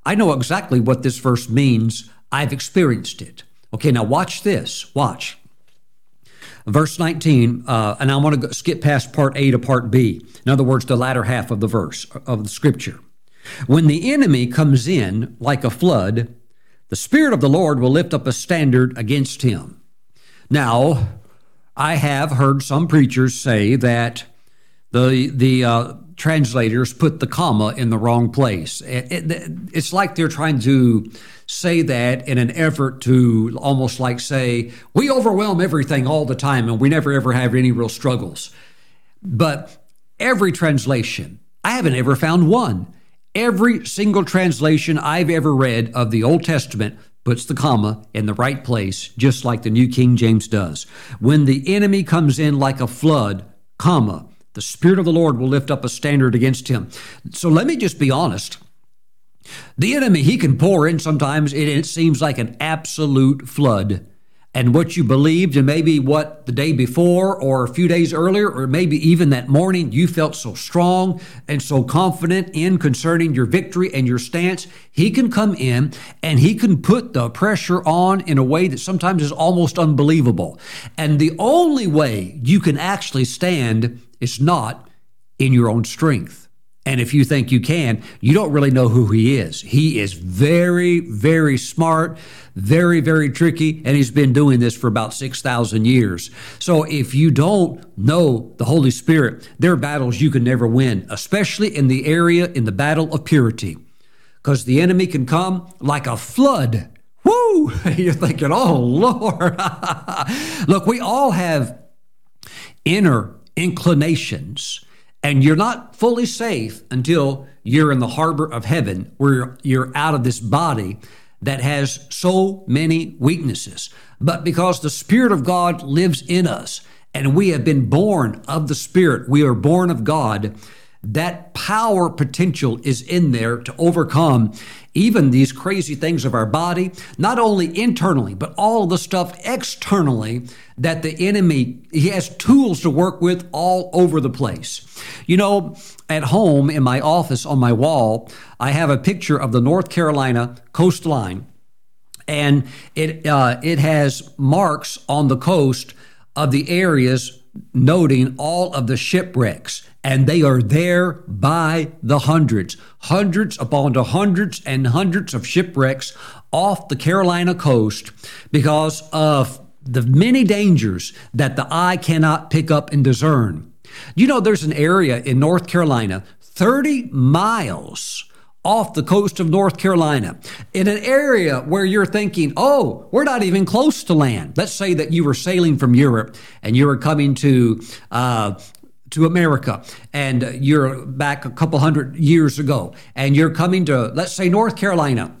I know exactly what this verse means. I've experienced it. Okay, now watch this. Watch. Verse 19, uh, and I want to skip past part A to part B. In other words, the latter half of the verse of the scripture. When the enemy comes in like a flood, the Spirit of the Lord will lift up a standard against him. Now, I have heard some preachers say that the the uh, translators put the comma in the wrong place. It, it, it's like they're trying to say that in an effort to almost like say, we overwhelm everything all the time and we never ever have any real struggles. But every translation, I haven't ever found one. Every single translation I've ever read of the Old Testament puts the comma in the right place, just like the New King James does. When the enemy comes in like a flood, comma, the Spirit of the Lord will lift up a standard against him. So let me just be honest. The enemy, he can pour in sometimes, and it seems like an absolute flood. And what you believed, and maybe what the day before, or a few days earlier, or maybe even that morning, you felt so strong and so confident in concerning your victory and your stance, he can come in and he can put the pressure on in a way that sometimes is almost unbelievable. And the only way you can actually stand is not in your own strength. And if you think you can, you don't really know who he is. He is very, very smart, very, very tricky, and he's been doing this for about 6,000 years. So if you don't know the Holy Spirit, there are battles you can never win, especially in the area, in the battle of purity. Because the enemy can come like a flood. Woo! You're thinking, oh, Lord. Look, we all have inner inclinations. And you're not fully safe until you're in the harbor of heaven, where you're out of this body that has so many weaknesses. But because the Spirit of God lives in us, and we have been born of the Spirit, we are born of God, that power potential is in there to overcome even these crazy things of our body, not only internally, but all the stuff externally that the enemy, he has tools to work with all over the place. You know, at home in my office on my wall, I have a picture of the North Carolina coastline, and it, uh, it has marks on the coast of the areas noting all of the shipwrecks and they are there by the hundreds, hundreds upon the hundreds and hundreds of shipwrecks off the Carolina coast because of the many dangers that the eye cannot pick up and discern. You know, there's an area in North Carolina, 30 miles off the coast of North Carolina, in an area where you're thinking, oh, we're not even close to land. Let's say that you were sailing from Europe and you were coming to uh, to America and you're back a couple hundred years ago and you're coming to, let's say, North Carolina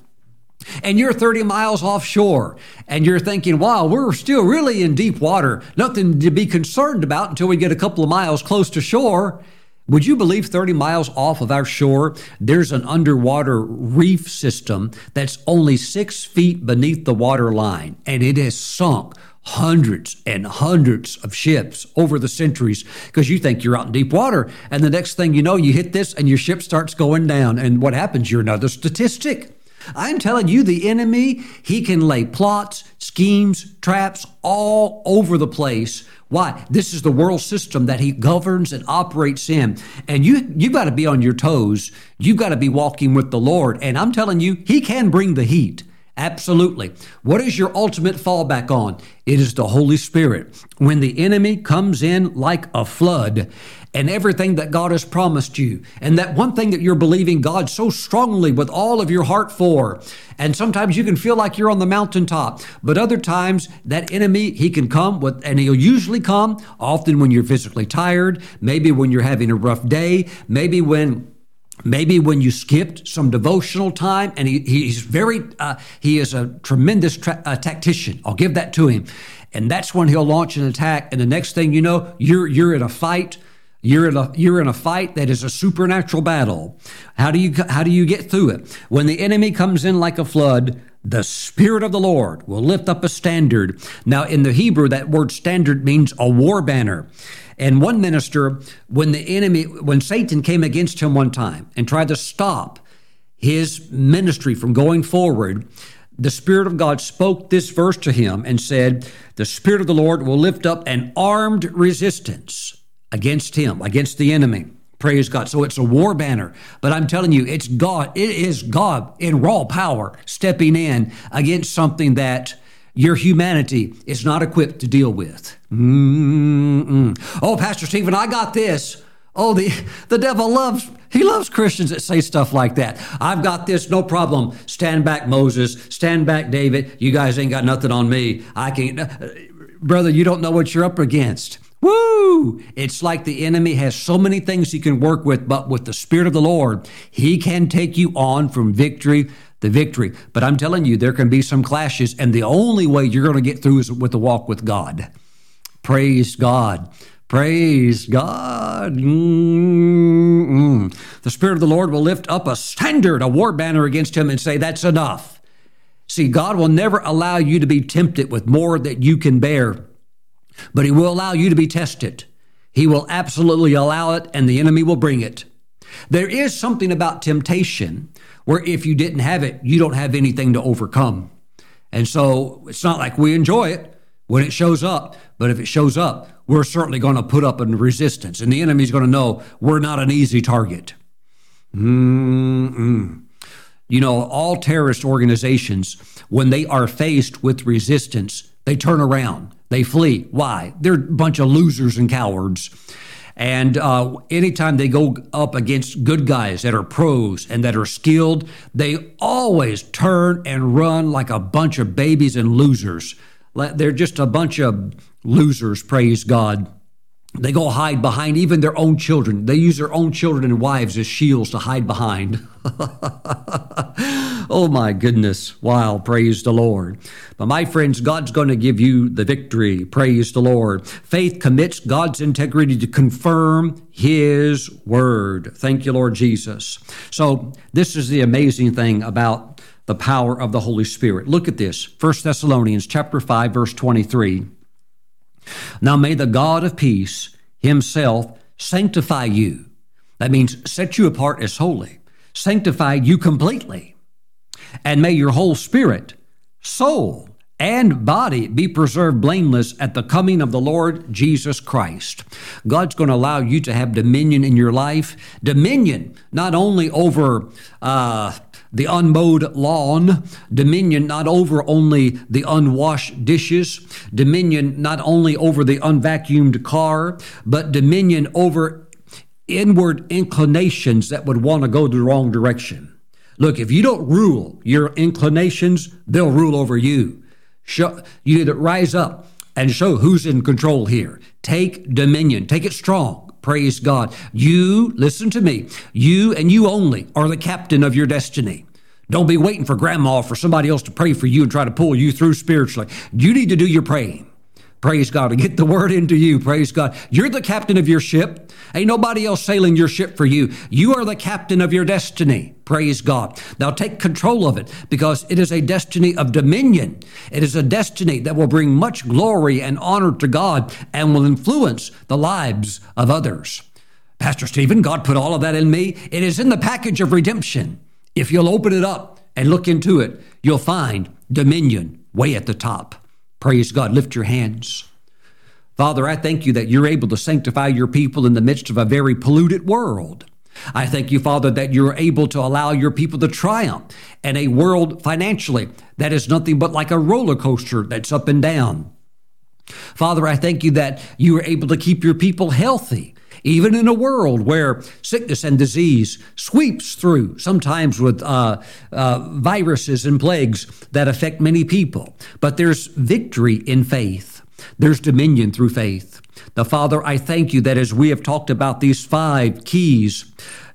and you're 30 miles offshore and you're thinking, wow, we're still really in deep water, nothing to be concerned about until we get a couple of miles close to shore. Would you believe 30 miles off of our shore, there's an underwater reef system that's only six feet beneath the water line, and it has sunk hundreds and hundreds of ships over the centuries because you think you're out in deep water. And the next thing you know, you hit this and your ship starts going down. And what happens? You're another statistic. I'm telling you, the enemy, he can lay plots, schemes, traps all over the place. Why? This is the world system that he governs and operates in. And you you got to be on your toes. You've got to be walking with the Lord. And I'm telling you, he can bring the heat. Absolutely. What is your ultimate fallback on? It is the Holy Spirit. When the enemy comes in like a flood and everything that God has promised you, and that one thing that you're believing God so strongly with all of your heart for, and sometimes you can feel like you're on the mountaintop, but other times that enemy, he can come with, and he'll usually come often when you're physically tired, maybe when you're having a rough day, maybe when maybe when you skipped some devotional time and he, he's very uh, he is a tremendous tra- uh, tactician. I'll give that to him. And that's when he'll launch an attack. And the next thing you know you're you're in a fight. You're in a you're in a fight that is a supernatural battle. How do you how do you get through it? When the enemy comes in like a flood the Spirit of the Lord will lift up a standard. Now, in the Hebrew, that word standard means a war banner. And one minister, when the enemy, when Satan came against him one time and tried to stop his ministry from going forward, the Spirit of God spoke this verse to him and said, The Spirit of the Lord will lift up an armed resistance against him, against the enemy. Praise God. So it's a war banner. But I'm telling you, it's God. It is God in raw power stepping in against something that your humanity is not equipped to deal with. Mm-mm. Oh, Pastor Steven, I got this. Oh, the, the devil loves, he loves Christians that say stuff like that. I've got this, no problem. Stand back, Moses. Stand back, David. You guys ain't got nothing on me. I can't. Brother, you don't know what you're up against. Woo! It's like the enemy has so many things he can work with, but with the Spirit of the Lord, he can take you on from victory the victory. But I'm telling you, there can be some clashes, and the only way you're going to get through is with the walk with God. Praise God. Praise God. Mm-mm. The Spirit of the Lord will lift up a standard, a war banner against him, and say, That's enough. See, God will never allow you to be tempted with more that you can bear, but He will allow you to be tested. He will absolutely allow it, and the enemy will bring it. There is something about temptation where if you didn't have it, you don't have anything to overcome. And so it's not like we enjoy it when it shows up, but if it shows up, we're certainly going to put up a resistance, and the enemy's going to know we're not an easy target. Mm-mm. You know, all terrorist organizations, when they are faced with resistance, they turn around, they flee. Why? They're a bunch of losers and cowards. And uh, anytime they go up against good guys that are pros and that are skilled, they always turn and run like a bunch of babies and losers. They're just a bunch of losers, praise God. They go hide behind even their own children. They use their own children and wives as shields to hide behind. oh my goodness. Wow. Praise the Lord. But my friends, God's going to give you the victory. Praise the Lord. Faith commits God's integrity to confirm His word. Thank you, Lord Jesus. So this is the amazing thing about the power of the Holy Spirit. Look at this. 1 Thessalonians chapter 5 verse 23. Now may the God of peace himself sanctify you. That means set you apart as holy, sanctify you completely. And may your whole spirit, soul, and body be preserved blameless at the coming of the Lord Jesus Christ. God's going to allow you to have dominion in your life. Dominion not only over uh, the unmowed lawn, dominion not over only the unwashed dishes, dominion not only over the unvacuumed car, but dominion over inward inclinations that would want to go the wrong direction. Look, if you don't rule your inclinations, they'll rule over you. Show, you need to rise up and show who's in control here. Take dominion, take it strong. Praise God. You, listen to me, you and you only are the captain of your destiny. Don't be waiting for grandma or for somebody else to pray for you and try to pull you through spiritually. You need to do your praying. Praise God. To get the word into you. Praise God. You're the captain of your ship. Ain't nobody else sailing your ship for you. You are the captain of your destiny. Praise God. Now take control of it because it is a destiny of dominion. It is a destiny that will bring much glory and honor to God and will influence the lives of others. Pastor Steven, God put all of that in me. It is in the package of redemption. If you'll open it up and look into it, you'll find dominion way at the top. Praise God. Lift your hands. Father, I thank you that you're able to sanctify your people in the midst of a very polluted world. I thank you, Father, that you're able to allow your people to triumph in a world financially that is nothing but like a roller coaster that's up and down. Father, I thank you that you are able to keep your people healthy, even in a world where sickness and disease sweeps through, sometimes with uh, uh, viruses and plagues that affect many people. But there's victory in faith, there's dominion through faith. Now, Father, I thank you that as we have talked about these five keys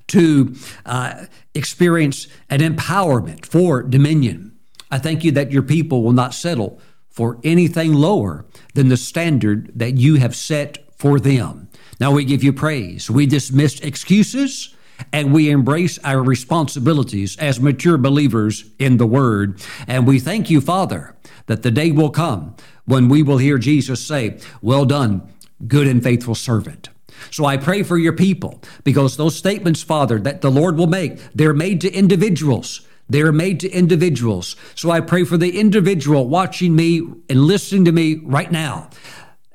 to uh, experience an empowerment for dominion, I thank you that your people will not settle for anything lower than the standard that you have set for them. Now we give you praise. We dismiss excuses and we embrace our responsibilities as mature believers in the Word. And we thank you, Father, that the day will come when we will hear Jesus say, Well done, good and faithful servant. So I pray for your people because those statements, Father, that the Lord will make, they're made to individuals. They're made to individuals. So I pray for the individual watching me and listening to me right now.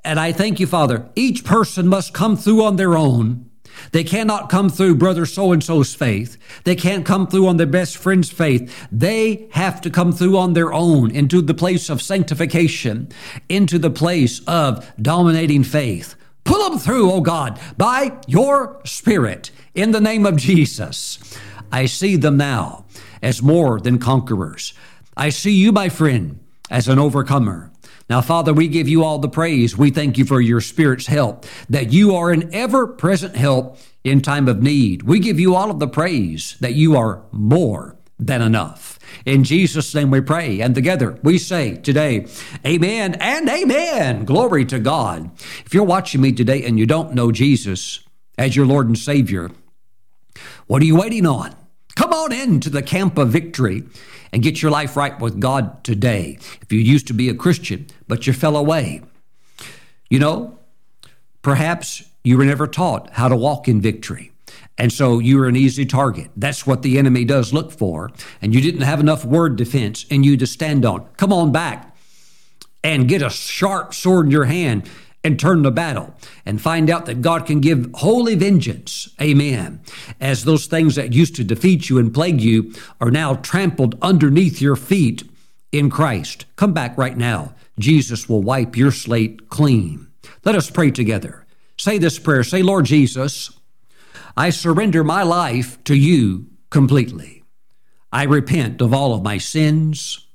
And I thank you, Father. Each person must come through on their own. They cannot come through brother so and so's faith. They can't come through on their best friend's faith. They have to come through on their own into the place of sanctification, into the place of dominating faith. Pull them through, oh God, by your Spirit in the name of Jesus. I see them now as more than conquerors. I see you, my friend, as an overcomer. Now, Father, we give you all the praise. We thank you for your Spirit's help, that you are an ever present help in time of need. We give you all of the praise that you are more than enough. In Jesus' name we pray. And together we say today, Amen and Amen. Glory to God. If you're watching me today and you don't know Jesus as your Lord and Savior, what are you waiting on? Come on into the camp of victory and get your life right with God today. If you used to be a Christian, but you fell away, you know, perhaps you were never taught how to walk in victory. And so you were an easy target. That's what the enemy does look for. And you didn't have enough word defense in you to stand on. Come on back and get a sharp sword in your hand and turn the battle and find out that God can give holy vengeance. Amen. As those things that used to defeat you and plague you are now trampled underneath your feet in Christ. Come back right now. Jesus will wipe your slate clean. Let us pray together. Say this prayer. Say, Lord Jesus, I surrender my life to you completely. I repent of all of my sins.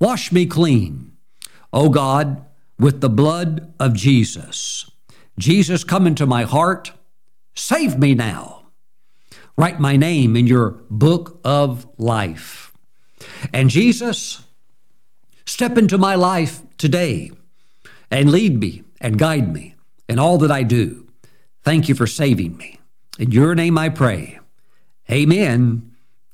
Wash me clean. O God, with the blood of Jesus. Jesus, come into my heart. Save me now. Write my name in your book of life. And Jesus, step into my life today and lead me and guide me in all that I do. Thank you for saving me. In your name I pray. Amen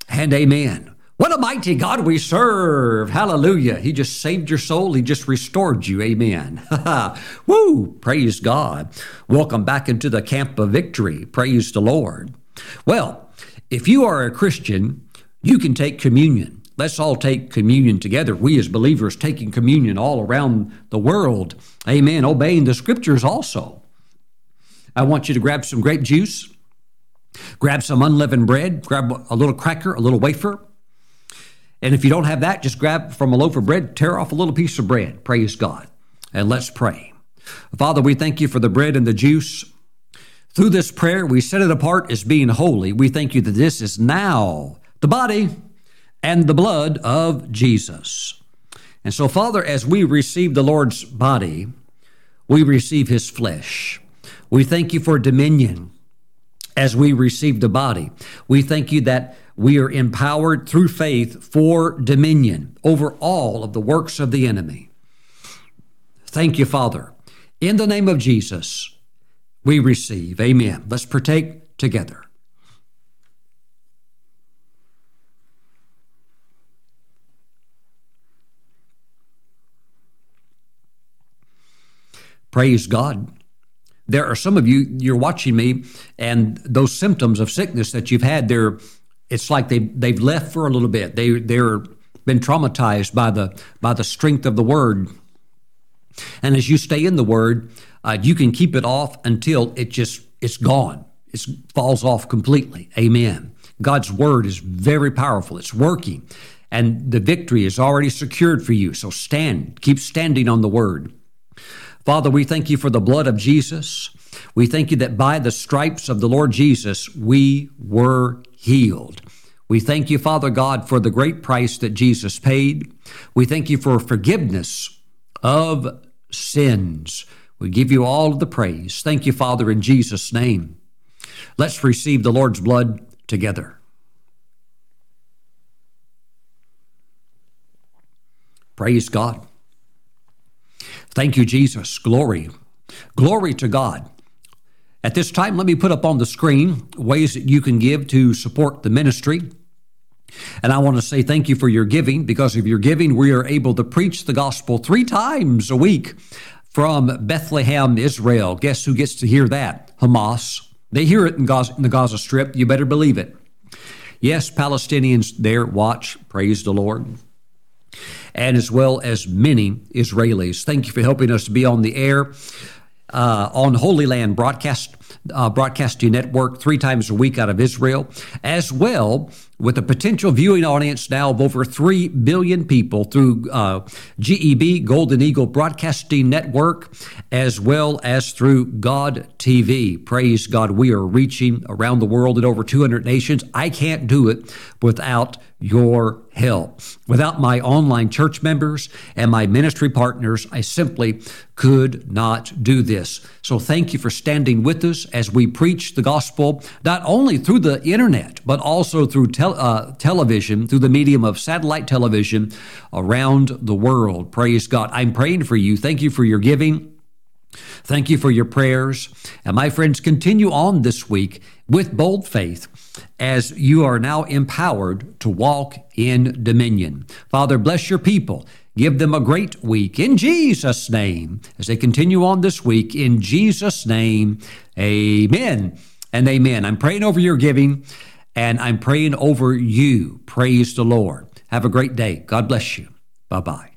and amen. What a mighty God we serve. Hallelujah. He just saved your soul. He just restored you. Amen. Woo. Praise God. Welcome back into the camp of victory. Praise the Lord. Well, if you are a Christian, you can take communion. Let's all take communion together. We as believers taking communion all around the world. Amen. Obeying the scriptures also. I want you to grab some grape juice, grab some unleavened bread, grab a little cracker, a little wafer and if you don't have that, just grab from a loaf of bread, tear off a little piece of bread. Praise God. And let's pray. Father, we thank you for the bread and the juice. Through this prayer, we set it apart as being holy. We thank you that this is now the body and the blood of Jesus. And so, Father, as we receive the Lord's body, we receive his flesh. We thank you for dominion as we receive the body. We thank you that we are empowered through faith for dominion over all of the works of the enemy. Thank you, Father. In the name of Jesus, we receive. Amen. Let's partake together. Praise God. There are some of you, you're watching me, and those symptoms of sickness that you've had, they're, it's like they, they've left for a little bit. They, they're been traumatized by the, by the strength of the word. And as you stay in the word, uh, you can keep it off until it just, it's gone. It falls off completely. Amen. God's word is very powerful. It's working and the victory is already secured for you. So stand, keep standing on the word. Father, we thank you for the blood of Jesus. We thank you that by the stripes of the Lord Jesus, we were healed. We thank you, Father God, for the great price that Jesus paid. We thank you for forgiveness of sins. We give you all of the praise. Thank you, Father, in Jesus' name. Let's receive the Lord's blood together. Praise God. Thank you, Jesus. Glory. Glory to God. At this time, let me put up on the screen ways that you can give to support the ministry. And I want to say thank you for your giving. Because of your giving, we are able to preach the gospel three times a week from Bethlehem, Israel. Guess who gets to hear that? Hamas. They hear it in, Gaza, in the Gaza Strip. You better believe it. Yes, Palestinians there watch. Praise the Lord and as well as many Israelis. Thank you for helping us to be on the air uh, on Holy Land Broadcast uh, Broadcasting Network three times a week out of Israel, as well with a potential viewing audience now of over 3 billion people through uh, GEB, Golden Eagle Broadcasting Network, as well as through God TV. Praise God, we are reaching around the world in over 200 nations. I can't do it without your help. Without my online church members and my ministry partners, I simply could not do this. So thank you for standing with us as we preach the gospel, not only through the internet, but also through tel- uh, television, through the medium of satellite television around the world. Praise God. I'm praying for you. Thank you for your giving. Thank you for your prayers. And my friends, continue on this week with bold faith as you are now empowered to walk in dominion. Father, bless your people. Give them a great week in Jesus' name as they continue on this week. In Jesus' name, amen and amen. I'm praying over your giving and I'm praying over you. Praise the Lord. Have a great day. God bless you. Bye bye.